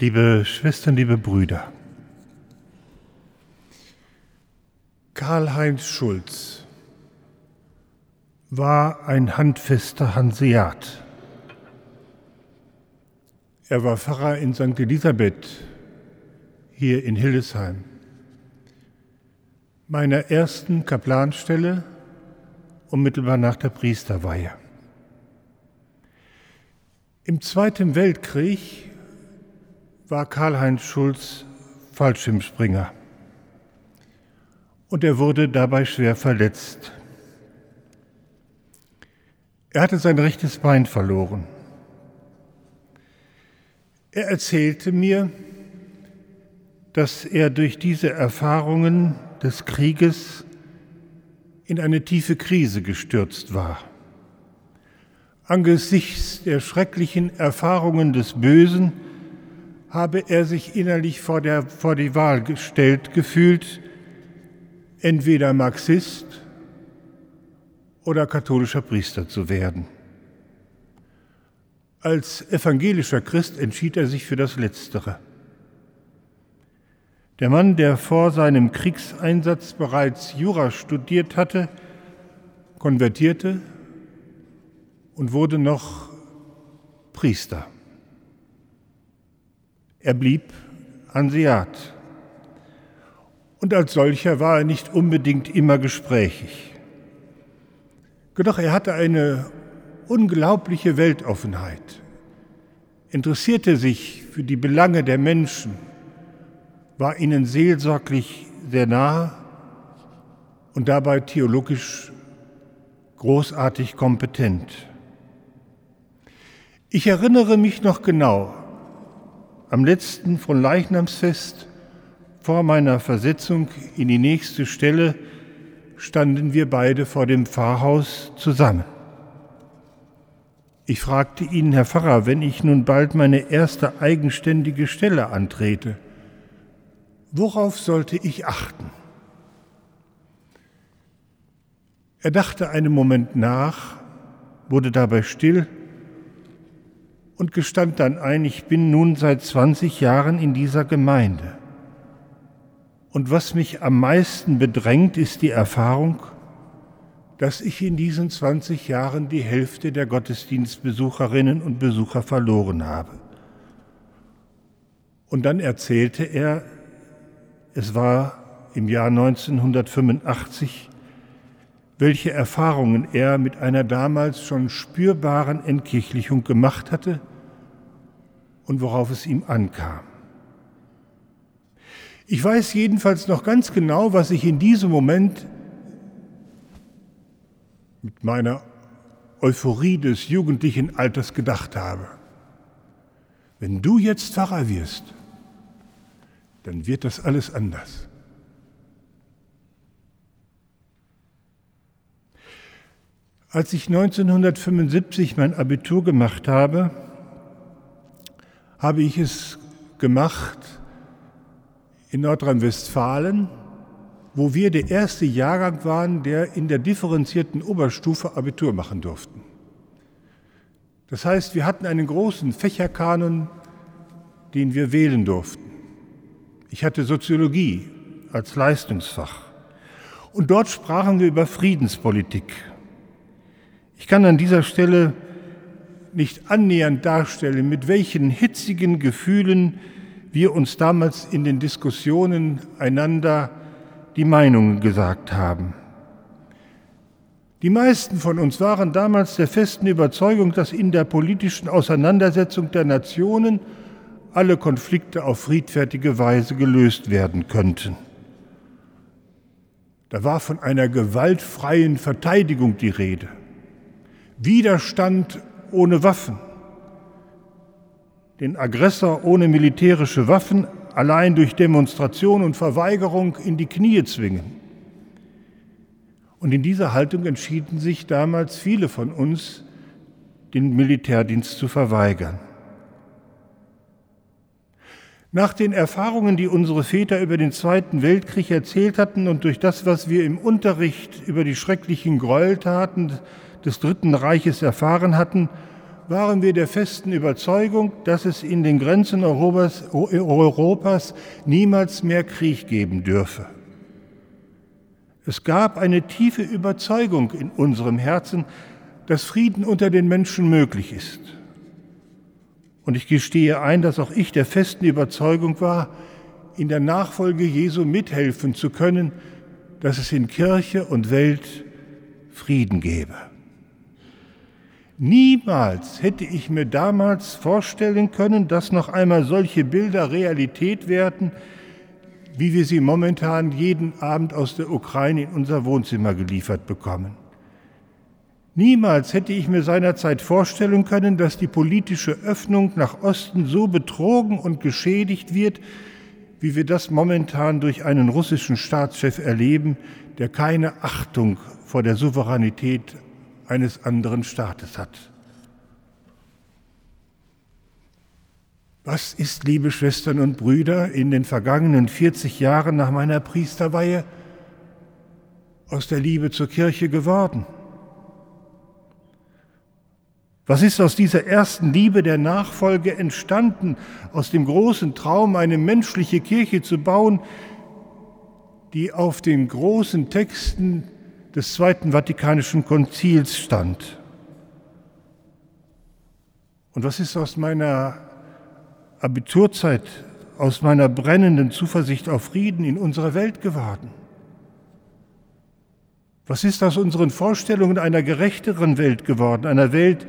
Liebe Schwestern, liebe Brüder, Karl-Heinz Schulz war ein handfester Hanseat. Er war Pfarrer in St. Elisabeth hier in Hildesheim, meiner ersten Kaplanstelle unmittelbar nach der Priesterweihe. Im Zweiten Weltkrieg war Karl-Heinz Schulz Fallschirmspringer und er wurde dabei schwer verletzt. Er hatte sein rechtes Bein verloren. Er erzählte mir, dass er durch diese Erfahrungen des Krieges in eine tiefe Krise gestürzt war. Angesichts der schrecklichen Erfahrungen des Bösen habe er sich innerlich vor, der, vor die Wahl gestellt gefühlt, entweder Marxist oder katholischer Priester zu werden. Als evangelischer Christ entschied er sich für das Letztere. Der Mann, der vor seinem Kriegseinsatz bereits Jura studiert hatte, konvertierte und wurde noch Priester. Er blieb Hanseat. Und als solcher war er nicht unbedingt immer gesprächig. Doch er hatte eine unglaubliche Weltoffenheit, interessierte sich für die Belange der Menschen, war ihnen seelsorglich sehr nahe und dabei theologisch großartig kompetent. Ich erinnere mich noch genau, am letzten von Leichnamsfest vor meiner Versetzung in die nächste Stelle standen wir beide vor dem Pfarrhaus zusammen. Ich fragte ihn, Herr Pfarrer, wenn ich nun bald meine erste eigenständige Stelle antrete, worauf sollte ich achten? Er dachte einen Moment nach, wurde dabei still und gestand dann ein, ich bin nun seit 20 Jahren in dieser Gemeinde. Und was mich am meisten bedrängt, ist die Erfahrung, dass ich in diesen 20 Jahren die Hälfte der Gottesdienstbesucherinnen und Besucher verloren habe. Und dann erzählte er, es war im Jahr 1985, welche Erfahrungen er mit einer damals schon spürbaren Entkirchlichung gemacht hatte und worauf es ihm ankam. Ich weiß jedenfalls noch ganz genau, was ich in diesem Moment mit meiner Euphorie des jugendlichen Alters gedacht habe. Wenn du jetzt Pfarrer wirst, dann wird das alles anders. Als ich 1975 mein Abitur gemacht habe, habe ich es gemacht in Nordrhein-Westfalen, wo wir der erste Jahrgang waren, der in der differenzierten Oberstufe Abitur machen durften. Das heißt, wir hatten einen großen Fächerkanon, den wir wählen durften. Ich hatte Soziologie als Leistungsfach. Und dort sprachen wir über Friedenspolitik. Ich kann an dieser Stelle nicht annähernd darstellen, mit welchen hitzigen Gefühlen wir uns damals in den Diskussionen einander die Meinungen gesagt haben. Die meisten von uns waren damals der festen Überzeugung, dass in der politischen Auseinandersetzung der Nationen alle Konflikte auf friedfertige Weise gelöst werden könnten. Da war von einer gewaltfreien Verteidigung die Rede. Widerstand ohne Waffen. Den Aggressor ohne militärische Waffen allein durch Demonstration und Verweigerung in die Knie zwingen. Und in dieser Haltung entschieden sich damals viele von uns, den Militärdienst zu verweigern. Nach den Erfahrungen, die unsere Väter über den Zweiten Weltkrieg erzählt hatten und durch das, was wir im Unterricht über die schrecklichen Gräueltaten des Dritten Reiches erfahren hatten, waren wir der festen Überzeugung, dass es in den Grenzen Europas, Europas niemals mehr Krieg geben dürfe. Es gab eine tiefe Überzeugung in unserem Herzen, dass Frieden unter den Menschen möglich ist. Und ich gestehe ein, dass auch ich der festen Überzeugung war, in der Nachfolge Jesu mithelfen zu können, dass es in Kirche und Welt Frieden gebe. Niemals hätte ich mir damals vorstellen können, dass noch einmal solche Bilder Realität werden, wie wir sie momentan jeden Abend aus der Ukraine in unser Wohnzimmer geliefert bekommen. Niemals hätte ich mir seinerzeit vorstellen können, dass die politische Öffnung nach Osten so betrogen und geschädigt wird, wie wir das momentan durch einen russischen Staatschef erleben, der keine Achtung vor der Souveränität eines anderen Staates hat. Was ist, liebe Schwestern und Brüder, in den vergangenen 40 Jahren nach meiner Priesterweihe aus der Liebe zur Kirche geworden? Was ist aus dieser ersten Liebe der Nachfolge entstanden, aus dem großen Traum, eine menschliche Kirche zu bauen, die auf den großen Texten des Zweiten Vatikanischen Konzils stand? Und was ist aus meiner Abiturzeit, aus meiner brennenden Zuversicht auf Frieden in unserer Welt geworden? Was ist aus unseren Vorstellungen einer gerechteren Welt geworden, einer Welt,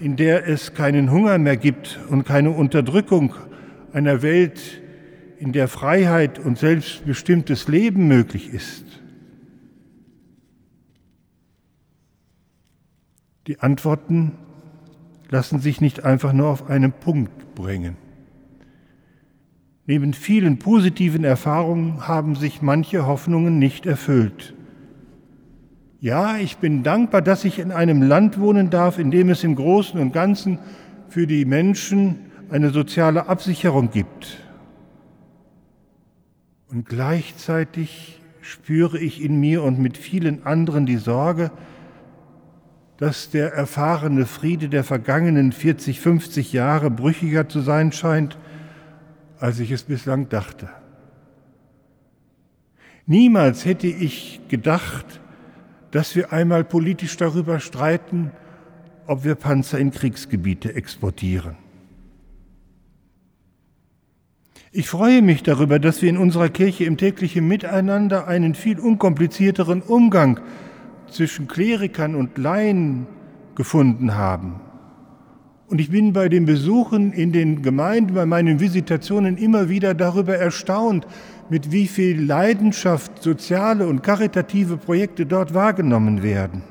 in der es keinen Hunger mehr gibt und keine Unterdrückung, einer Welt, in der Freiheit und selbstbestimmtes Leben möglich ist? Die Antworten lassen sich nicht einfach nur auf einen Punkt bringen. Neben vielen positiven Erfahrungen haben sich manche Hoffnungen nicht erfüllt. Ja, ich bin dankbar, dass ich in einem Land wohnen darf, in dem es im Großen und Ganzen für die Menschen eine soziale Absicherung gibt. Und gleichzeitig spüre ich in mir und mit vielen anderen die Sorge, dass der erfahrene Friede der vergangenen 40, 50 Jahre brüchiger zu sein scheint, als ich es bislang dachte. Niemals hätte ich gedacht, dass wir einmal politisch darüber streiten, ob wir Panzer in Kriegsgebiete exportieren. Ich freue mich darüber, dass wir in unserer Kirche im täglichen Miteinander einen viel unkomplizierteren Umgang zwischen Klerikern und Laien gefunden haben. Und ich bin bei den Besuchen in den Gemeinden, bei meinen Visitationen immer wieder darüber erstaunt, mit wie viel Leidenschaft soziale und karitative Projekte dort wahrgenommen werden.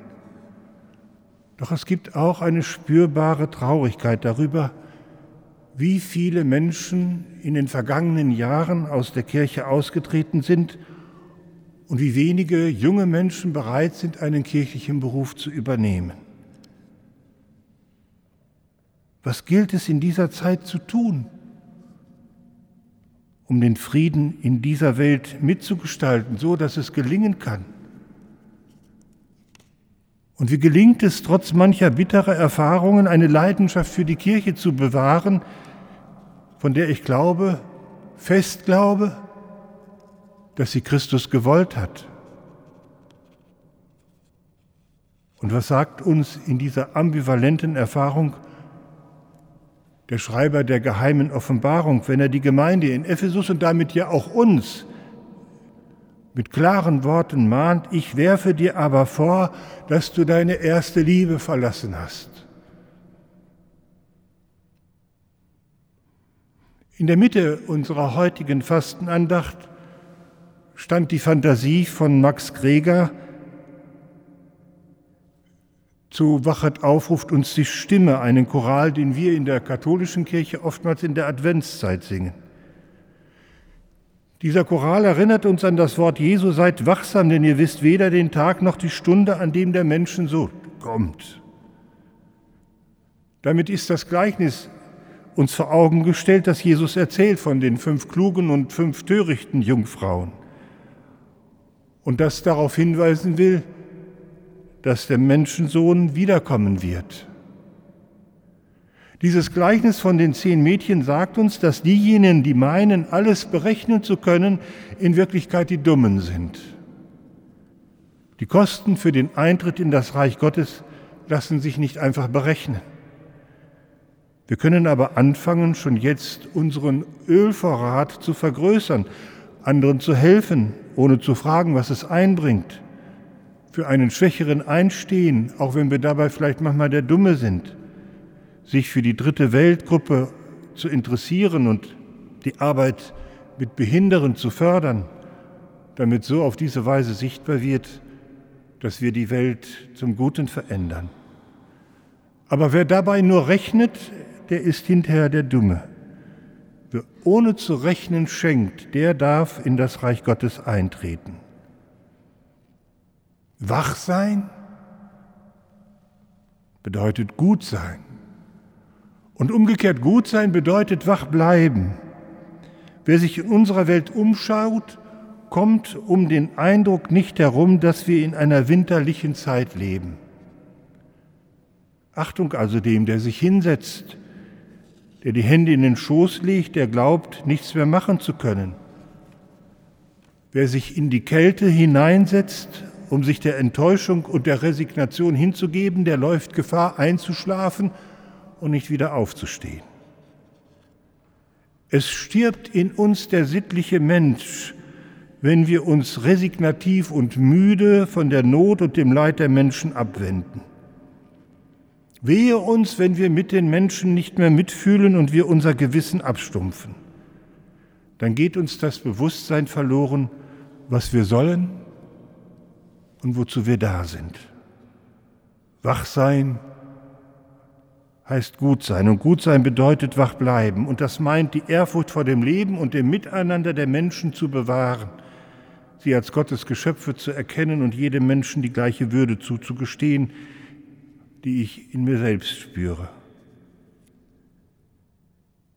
Doch es gibt auch eine spürbare Traurigkeit darüber, wie viele Menschen in den vergangenen Jahren aus der Kirche ausgetreten sind und wie wenige junge Menschen bereit sind, einen kirchlichen Beruf zu übernehmen. Was gilt es in dieser Zeit zu tun? um den Frieden in dieser Welt mitzugestalten, so dass es gelingen kann. Und wie gelingt es, trotz mancher bitterer Erfahrungen eine Leidenschaft für die Kirche zu bewahren, von der ich glaube, fest glaube, dass sie Christus gewollt hat? Und was sagt uns in dieser ambivalenten Erfahrung der Schreiber der geheimen Offenbarung, wenn er die Gemeinde in Ephesus und damit ja auch uns mit klaren Worten mahnt, ich werfe dir aber vor, dass du deine erste Liebe verlassen hast. In der Mitte unserer heutigen Fastenandacht stand die Fantasie von Max Greger, zu Wachet aufruft uns die Stimme, einen Choral, den wir in der katholischen Kirche oftmals in der Adventszeit singen. Dieser Choral erinnert uns an das Wort Jesu, seid wachsam, denn ihr wisst weder den Tag noch die Stunde, an dem der Menschen so kommt. Damit ist das Gleichnis uns vor Augen gestellt, das Jesus erzählt von den fünf klugen und fünf törichten Jungfrauen. Und das darauf hinweisen will, dass der Menschensohn wiederkommen wird. Dieses Gleichnis von den zehn Mädchen sagt uns, dass diejenigen, die meinen, alles berechnen zu können, in Wirklichkeit die Dummen sind. Die Kosten für den Eintritt in das Reich Gottes lassen sich nicht einfach berechnen. Wir können aber anfangen, schon jetzt unseren Ölvorrat zu vergrößern, anderen zu helfen, ohne zu fragen, was es einbringt, für einen Schwächeren einstehen, auch wenn wir dabei vielleicht manchmal der Dumme sind sich für die dritte Weltgruppe zu interessieren und die Arbeit mit Behinderten zu fördern, damit so auf diese Weise sichtbar wird, dass wir die Welt zum Guten verändern. Aber wer dabei nur rechnet, der ist hinterher der Dumme. Wer ohne zu rechnen schenkt, der darf in das Reich Gottes eintreten. Wach sein bedeutet gut sein. Und umgekehrt gut sein bedeutet wach bleiben. Wer sich in unserer Welt umschaut, kommt um den Eindruck nicht herum, dass wir in einer winterlichen Zeit leben. Achtung also dem, der sich hinsetzt, der die Hände in den Schoß legt, der glaubt, nichts mehr machen zu können. Wer sich in die Kälte hineinsetzt, um sich der Enttäuschung und der Resignation hinzugeben, der läuft Gefahr einzuschlafen und nicht wieder aufzustehen. Es stirbt in uns der sittliche Mensch, wenn wir uns resignativ und müde von der Not und dem Leid der Menschen abwenden. Wehe uns, wenn wir mit den Menschen nicht mehr mitfühlen und wir unser Gewissen abstumpfen. Dann geht uns das Bewusstsein verloren, was wir sollen und wozu wir da sind. Wach sein, heißt gut sein. Und gut sein bedeutet wach bleiben. Und das meint, die Ehrfurcht vor dem Leben und dem Miteinander der Menschen zu bewahren, sie als Gottes Geschöpfe zu erkennen und jedem Menschen die gleiche Würde zuzugestehen, die ich in mir selbst spüre.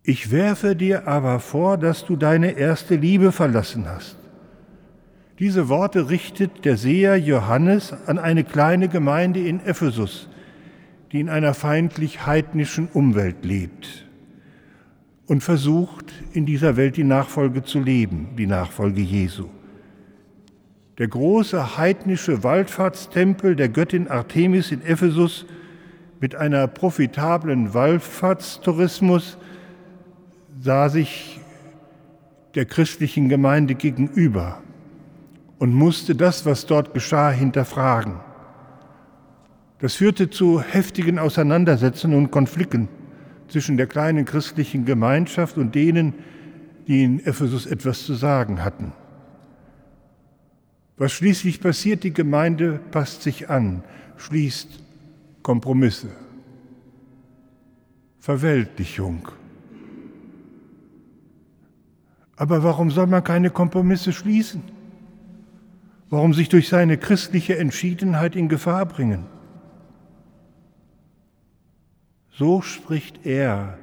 Ich werfe dir aber vor, dass du deine erste Liebe verlassen hast. Diese Worte richtet der Seher Johannes an eine kleine Gemeinde in Ephesus, die in einer feindlich heidnischen Umwelt lebt und versucht, in dieser Welt die Nachfolge zu leben, die Nachfolge Jesu. Der große heidnische Wallfahrtstempel der Göttin Artemis in Ephesus mit einer profitablen Wallfahrtstourismus sah sich der christlichen Gemeinde gegenüber und musste das, was dort geschah, hinterfragen. Das führte zu heftigen Auseinandersetzungen und Konflikten zwischen der kleinen christlichen Gemeinschaft und denen, die in Ephesus etwas zu sagen hatten. Was schließlich passiert, die Gemeinde passt sich an, schließt Kompromisse, Verweltlichung. Aber warum soll man keine Kompromisse schließen? Warum sich durch seine christliche Entschiedenheit in Gefahr bringen? So spricht er,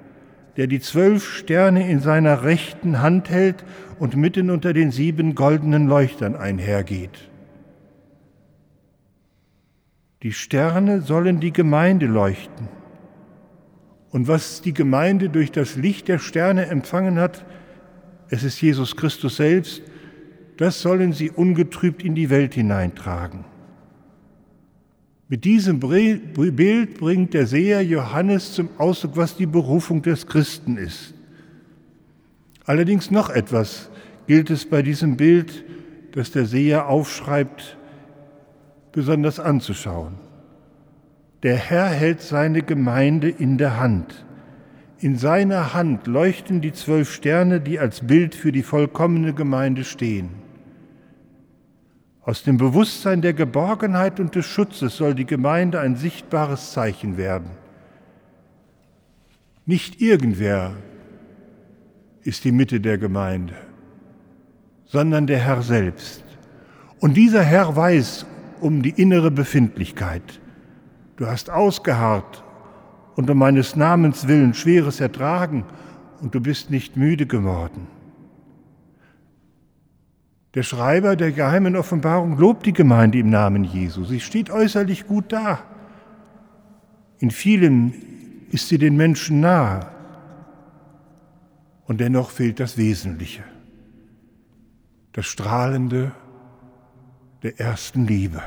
der die zwölf Sterne in seiner rechten Hand hält und mitten unter den sieben goldenen Leuchtern einhergeht. Die Sterne sollen die Gemeinde leuchten. Und was die Gemeinde durch das Licht der Sterne empfangen hat, es ist Jesus Christus selbst, das sollen sie ungetrübt in die Welt hineintragen. Mit diesem Bild bringt der Seher Johannes zum Ausdruck, was die Berufung des Christen ist. Allerdings noch etwas gilt es bei diesem Bild, das der Seher aufschreibt, besonders anzuschauen. Der Herr hält seine Gemeinde in der Hand. In seiner Hand leuchten die zwölf Sterne, die als Bild für die vollkommene Gemeinde stehen. Aus dem Bewusstsein der Geborgenheit und des Schutzes soll die Gemeinde ein sichtbares Zeichen werden. Nicht irgendwer ist die Mitte der Gemeinde, sondern der Herr selbst. Und dieser Herr weiß um die innere Befindlichkeit. Du hast ausgeharrt und um meines Namens willen Schweres ertragen und du bist nicht müde geworden. Der Schreiber der geheimen Offenbarung lobt die Gemeinde im Namen Jesu. Sie steht äußerlich gut da. In vielen ist sie den Menschen nahe. Und dennoch fehlt das Wesentliche, das Strahlende der ersten Liebe.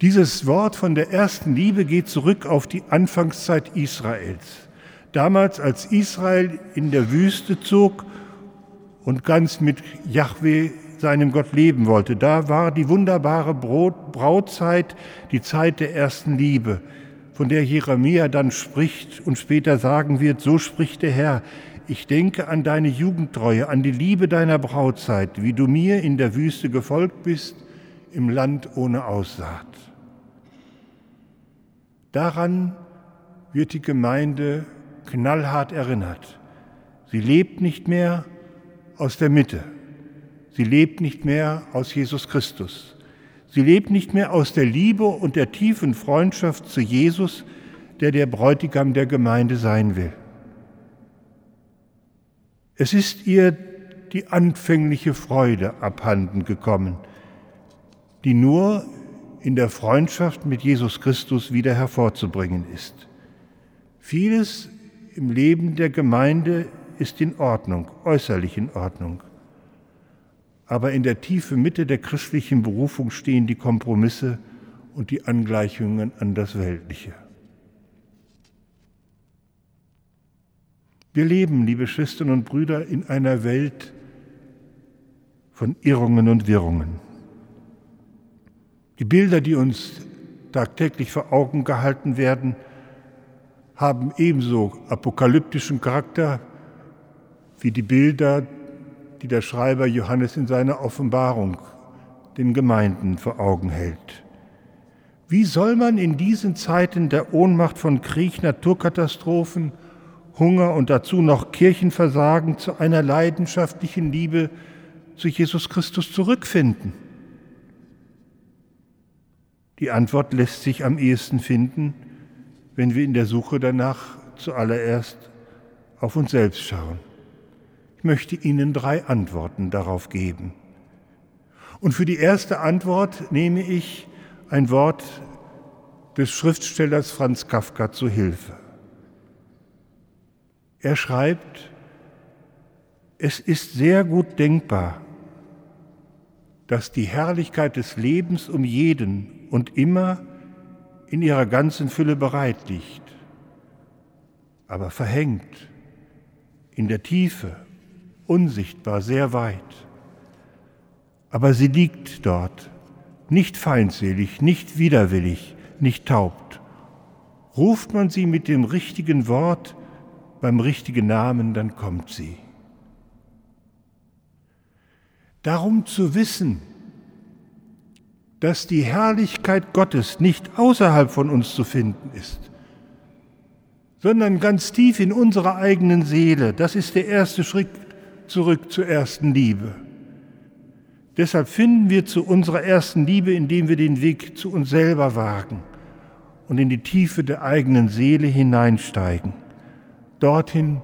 Dieses Wort von der ersten Liebe geht zurück auf die Anfangszeit Israels. Damals, als Israel in der Wüste zog und ganz mit Yahweh, seinem Gott, leben wollte, da war die wunderbare Brautzeit, die Zeit der ersten Liebe, von der Jeremia dann spricht und später sagen wird, so spricht der Herr, ich denke an deine Jugendtreue, an die Liebe deiner Brautzeit, wie du mir in der Wüste gefolgt bist, im Land ohne Aussaat. Daran wird die Gemeinde knallhart erinnert. Sie lebt nicht mehr aus der Mitte. Sie lebt nicht mehr aus Jesus Christus. Sie lebt nicht mehr aus der Liebe und der tiefen Freundschaft zu Jesus, der der Bräutigam der Gemeinde sein will. Es ist ihr die anfängliche Freude abhanden gekommen, die nur in der Freundschaft mit Jesus Christus wieder hervorzubringen ist. Vieles im Leben der Gemeinde ist in Ordnung, äußerlich in Ordnung. Aber in der tiefen Mitte der christlichen Berufung stehen die Kompromisse und die Angleichungen an das Weltliche. Wir leben, liebe Schwestern und Brüder, in einer Welt von Irrungen und Wirrungen. Die Bilder, die uns tagtäglich vor Augen gehalten werden, haben ebenso apokalyptischen Charakter wie die Bilder, die der Schreiber Johannes in seiner Offenbarung den Gemeinden vor Augen hält. Wie soll man in diesen Zeiten der Ohnmacht von Krieg, Naturkatastrophen, Hunger und dazu noch Kirchenversagen zu einer leidenschaftlichen Liebe zu Jesus Christus zurückfinden? Die Antwort lässt sich am ehesten finden, wenn wir in der Suche danach zuallererst auf uns selbst schauen. Ich möchte Ihnen drei Antworten darauf geben. Und für die erste Antwort nehme ich ein Wort des Schriftstellers Franz Kafka zu Hilfe. Er schreibt, es ist sehr gut denkbar, dass die Herrlichkeit des Lebens um jeden und immer in ihrer ganzen Fülle bereit liegt, aber verhängt, in der Tiefe, unsichtbar, sehr weit. Aber sie liegt dort, nicht feindselig, nicht widerwillig, nicht taubt. Ruft man sie mit dem richtigen Wort, beim richtigen Namen, dann kommt sie. Darum zu wissen, dass die Herrlichkeit Gottes nicht außerhalb von uns zu finden ist, sondern ganz tief in unserer eigenen Seele. Das ist der erste Schritt zurück zur ersten Liebe. Deshalb finden wir zu unserer ersten Liebe, indem wir den Weg zu uns selber wagen und in die Tiefe der eigenen Seele hineinsteigen. Dorthin,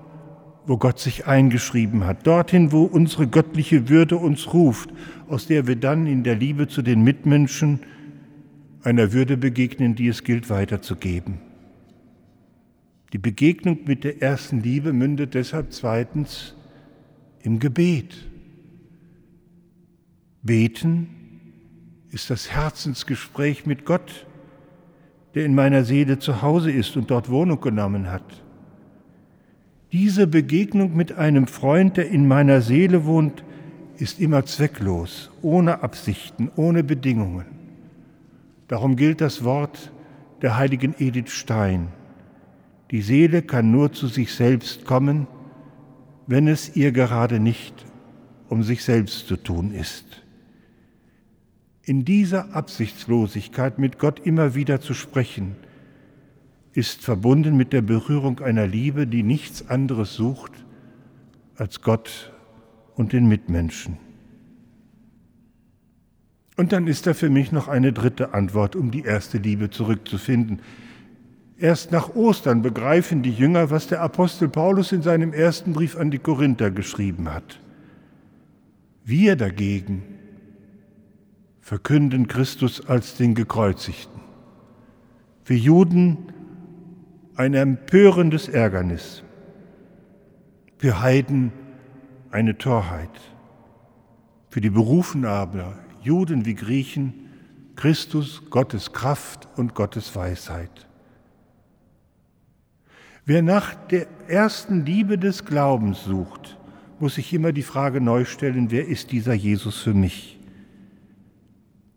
wo Gott sich eingeschrieben hat, dorthin, wo unsere göttliche Würde uns ruft, aus der wir dann in der Liebe zu den Mitmenschen einer Würde begegnen, die es gilt weiterzugeben. Die Begegnung mit der ersten Liebe mündet deshalb zweitens im Gebet. Beten ist das Herzensgespräch mit Gott, der in meiner Seele zu Hause ist und dort Wohnung genommen hat. Diese Begegnung mit einem Freund, der in meiner Seele wohnt, ist immer zwecklos, ohne Absichten, ohne Bedingungen. Darum gilt das Wort der heiligen Edith Stein. Die Seele kann nur zu sich selbst kommen, wenn es ihr gerade nicht um sich selbst zu tun ist. In dieser Absichtslosigkeit mit Gott immer wieder zu sprechen, ist verbunden mit der Berührung einer Liebe, die nichts anderes sucht als Gott und den Mitmenschen. Und dann ist da für mich noch eine dritte Antwort, um die erste Liebe zurückzufinden. Erst nach Ostern begreifen die Jünger, was der Apostel Paulus in seinem ersten Brief an die Korinther geschrieben hat. Wir dagegen verkünden Christus als den Gekreuzigten. Für Juden ein empörendes Ärgernis, für Heiden eine Torheit, für die Berufenen aber, Juden wie Griechen, Christus, Gottes Kraft und Gottes Weisheit. Wer nach der ersten Liebe des Glaubens sucht, muss sich immer die Frage neu stellen, wer ist dieser Jesus für mich?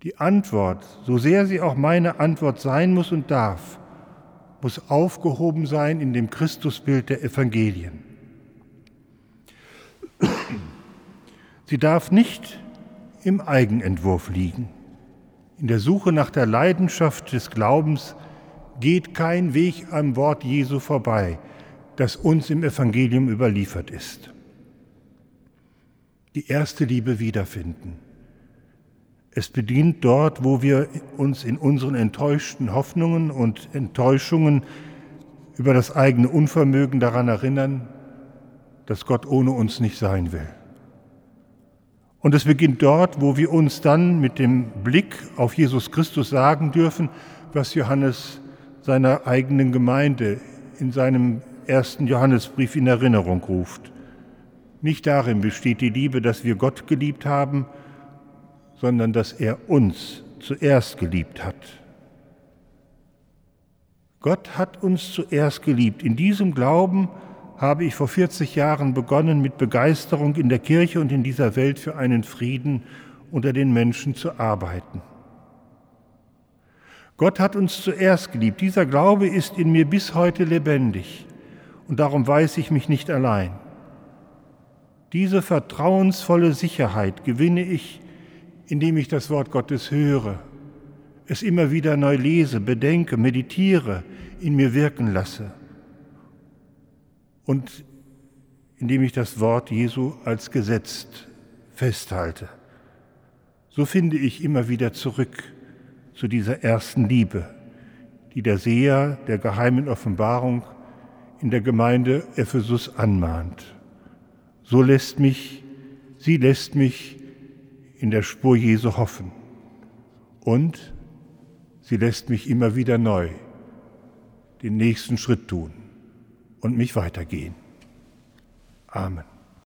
Die Antwort, so sehr sie auch meine Antwort sein muss und darf, muss aufgehoben sein in dem Christusbild der Evangelien. Sie darf nicht im Eigenentwurf liegen. In der Suche nach der Leidenschaft des Glaubens geht kein Weg am Wort Jesu vorbei, das uns im Evangelium überliefert ist. Die erste Liebe wiederfinden. Es beginnt dort, wo wir uns in unseren enttäuschten Hoffnungen und Enttäuschungen über das eigene Unvermögen daran erinnern, dass Gott ohne uns nicht sein will. Und es beginnt dort, wo wir uns dann mit dem Blick auf Jesus Christus sagen dürfen, was Johannes seiner eigenen Gemeinde in seinem ersten Johannesbrief in Erinnerung ruft. Nicht darin besteht die Liebe, dass wir Gott geliebt haben, sondern dass er uns zuerst geliebt hat. Gott hat uns zuerst geliebt. In diesem Glauben habe ich vor 40 Jahren begonnen, mit Begeisterung in der Kirche und in dieser Welt für einen Frieden unter den Menschen zu arbeiten. Gott hat uns zuerst geliebt. Dieser Glaube ist in mir bis heute lebendig und darum weiß ich mich nicht allein. Diese vertrauensvolle Sicherheit gewinne ich, indem ich das Wort Gottes höre, es immer wieder neu lese, bedenke, meditiere, in mir wirken lasse und indem ich das Wort Jesu als Gesetz festhalte. So finde ich immer wieder zurück zu dieser ersten Liebe, die der Seher der geheimen Offenbarung in der Gemeinde Ephesus anmahnt. So lässt mich, sie lässt mich in der Spur Jesu hoffen und sie lässt mich immer wieder neu den nächsten Schritt tun und mich weitergehen. Amen.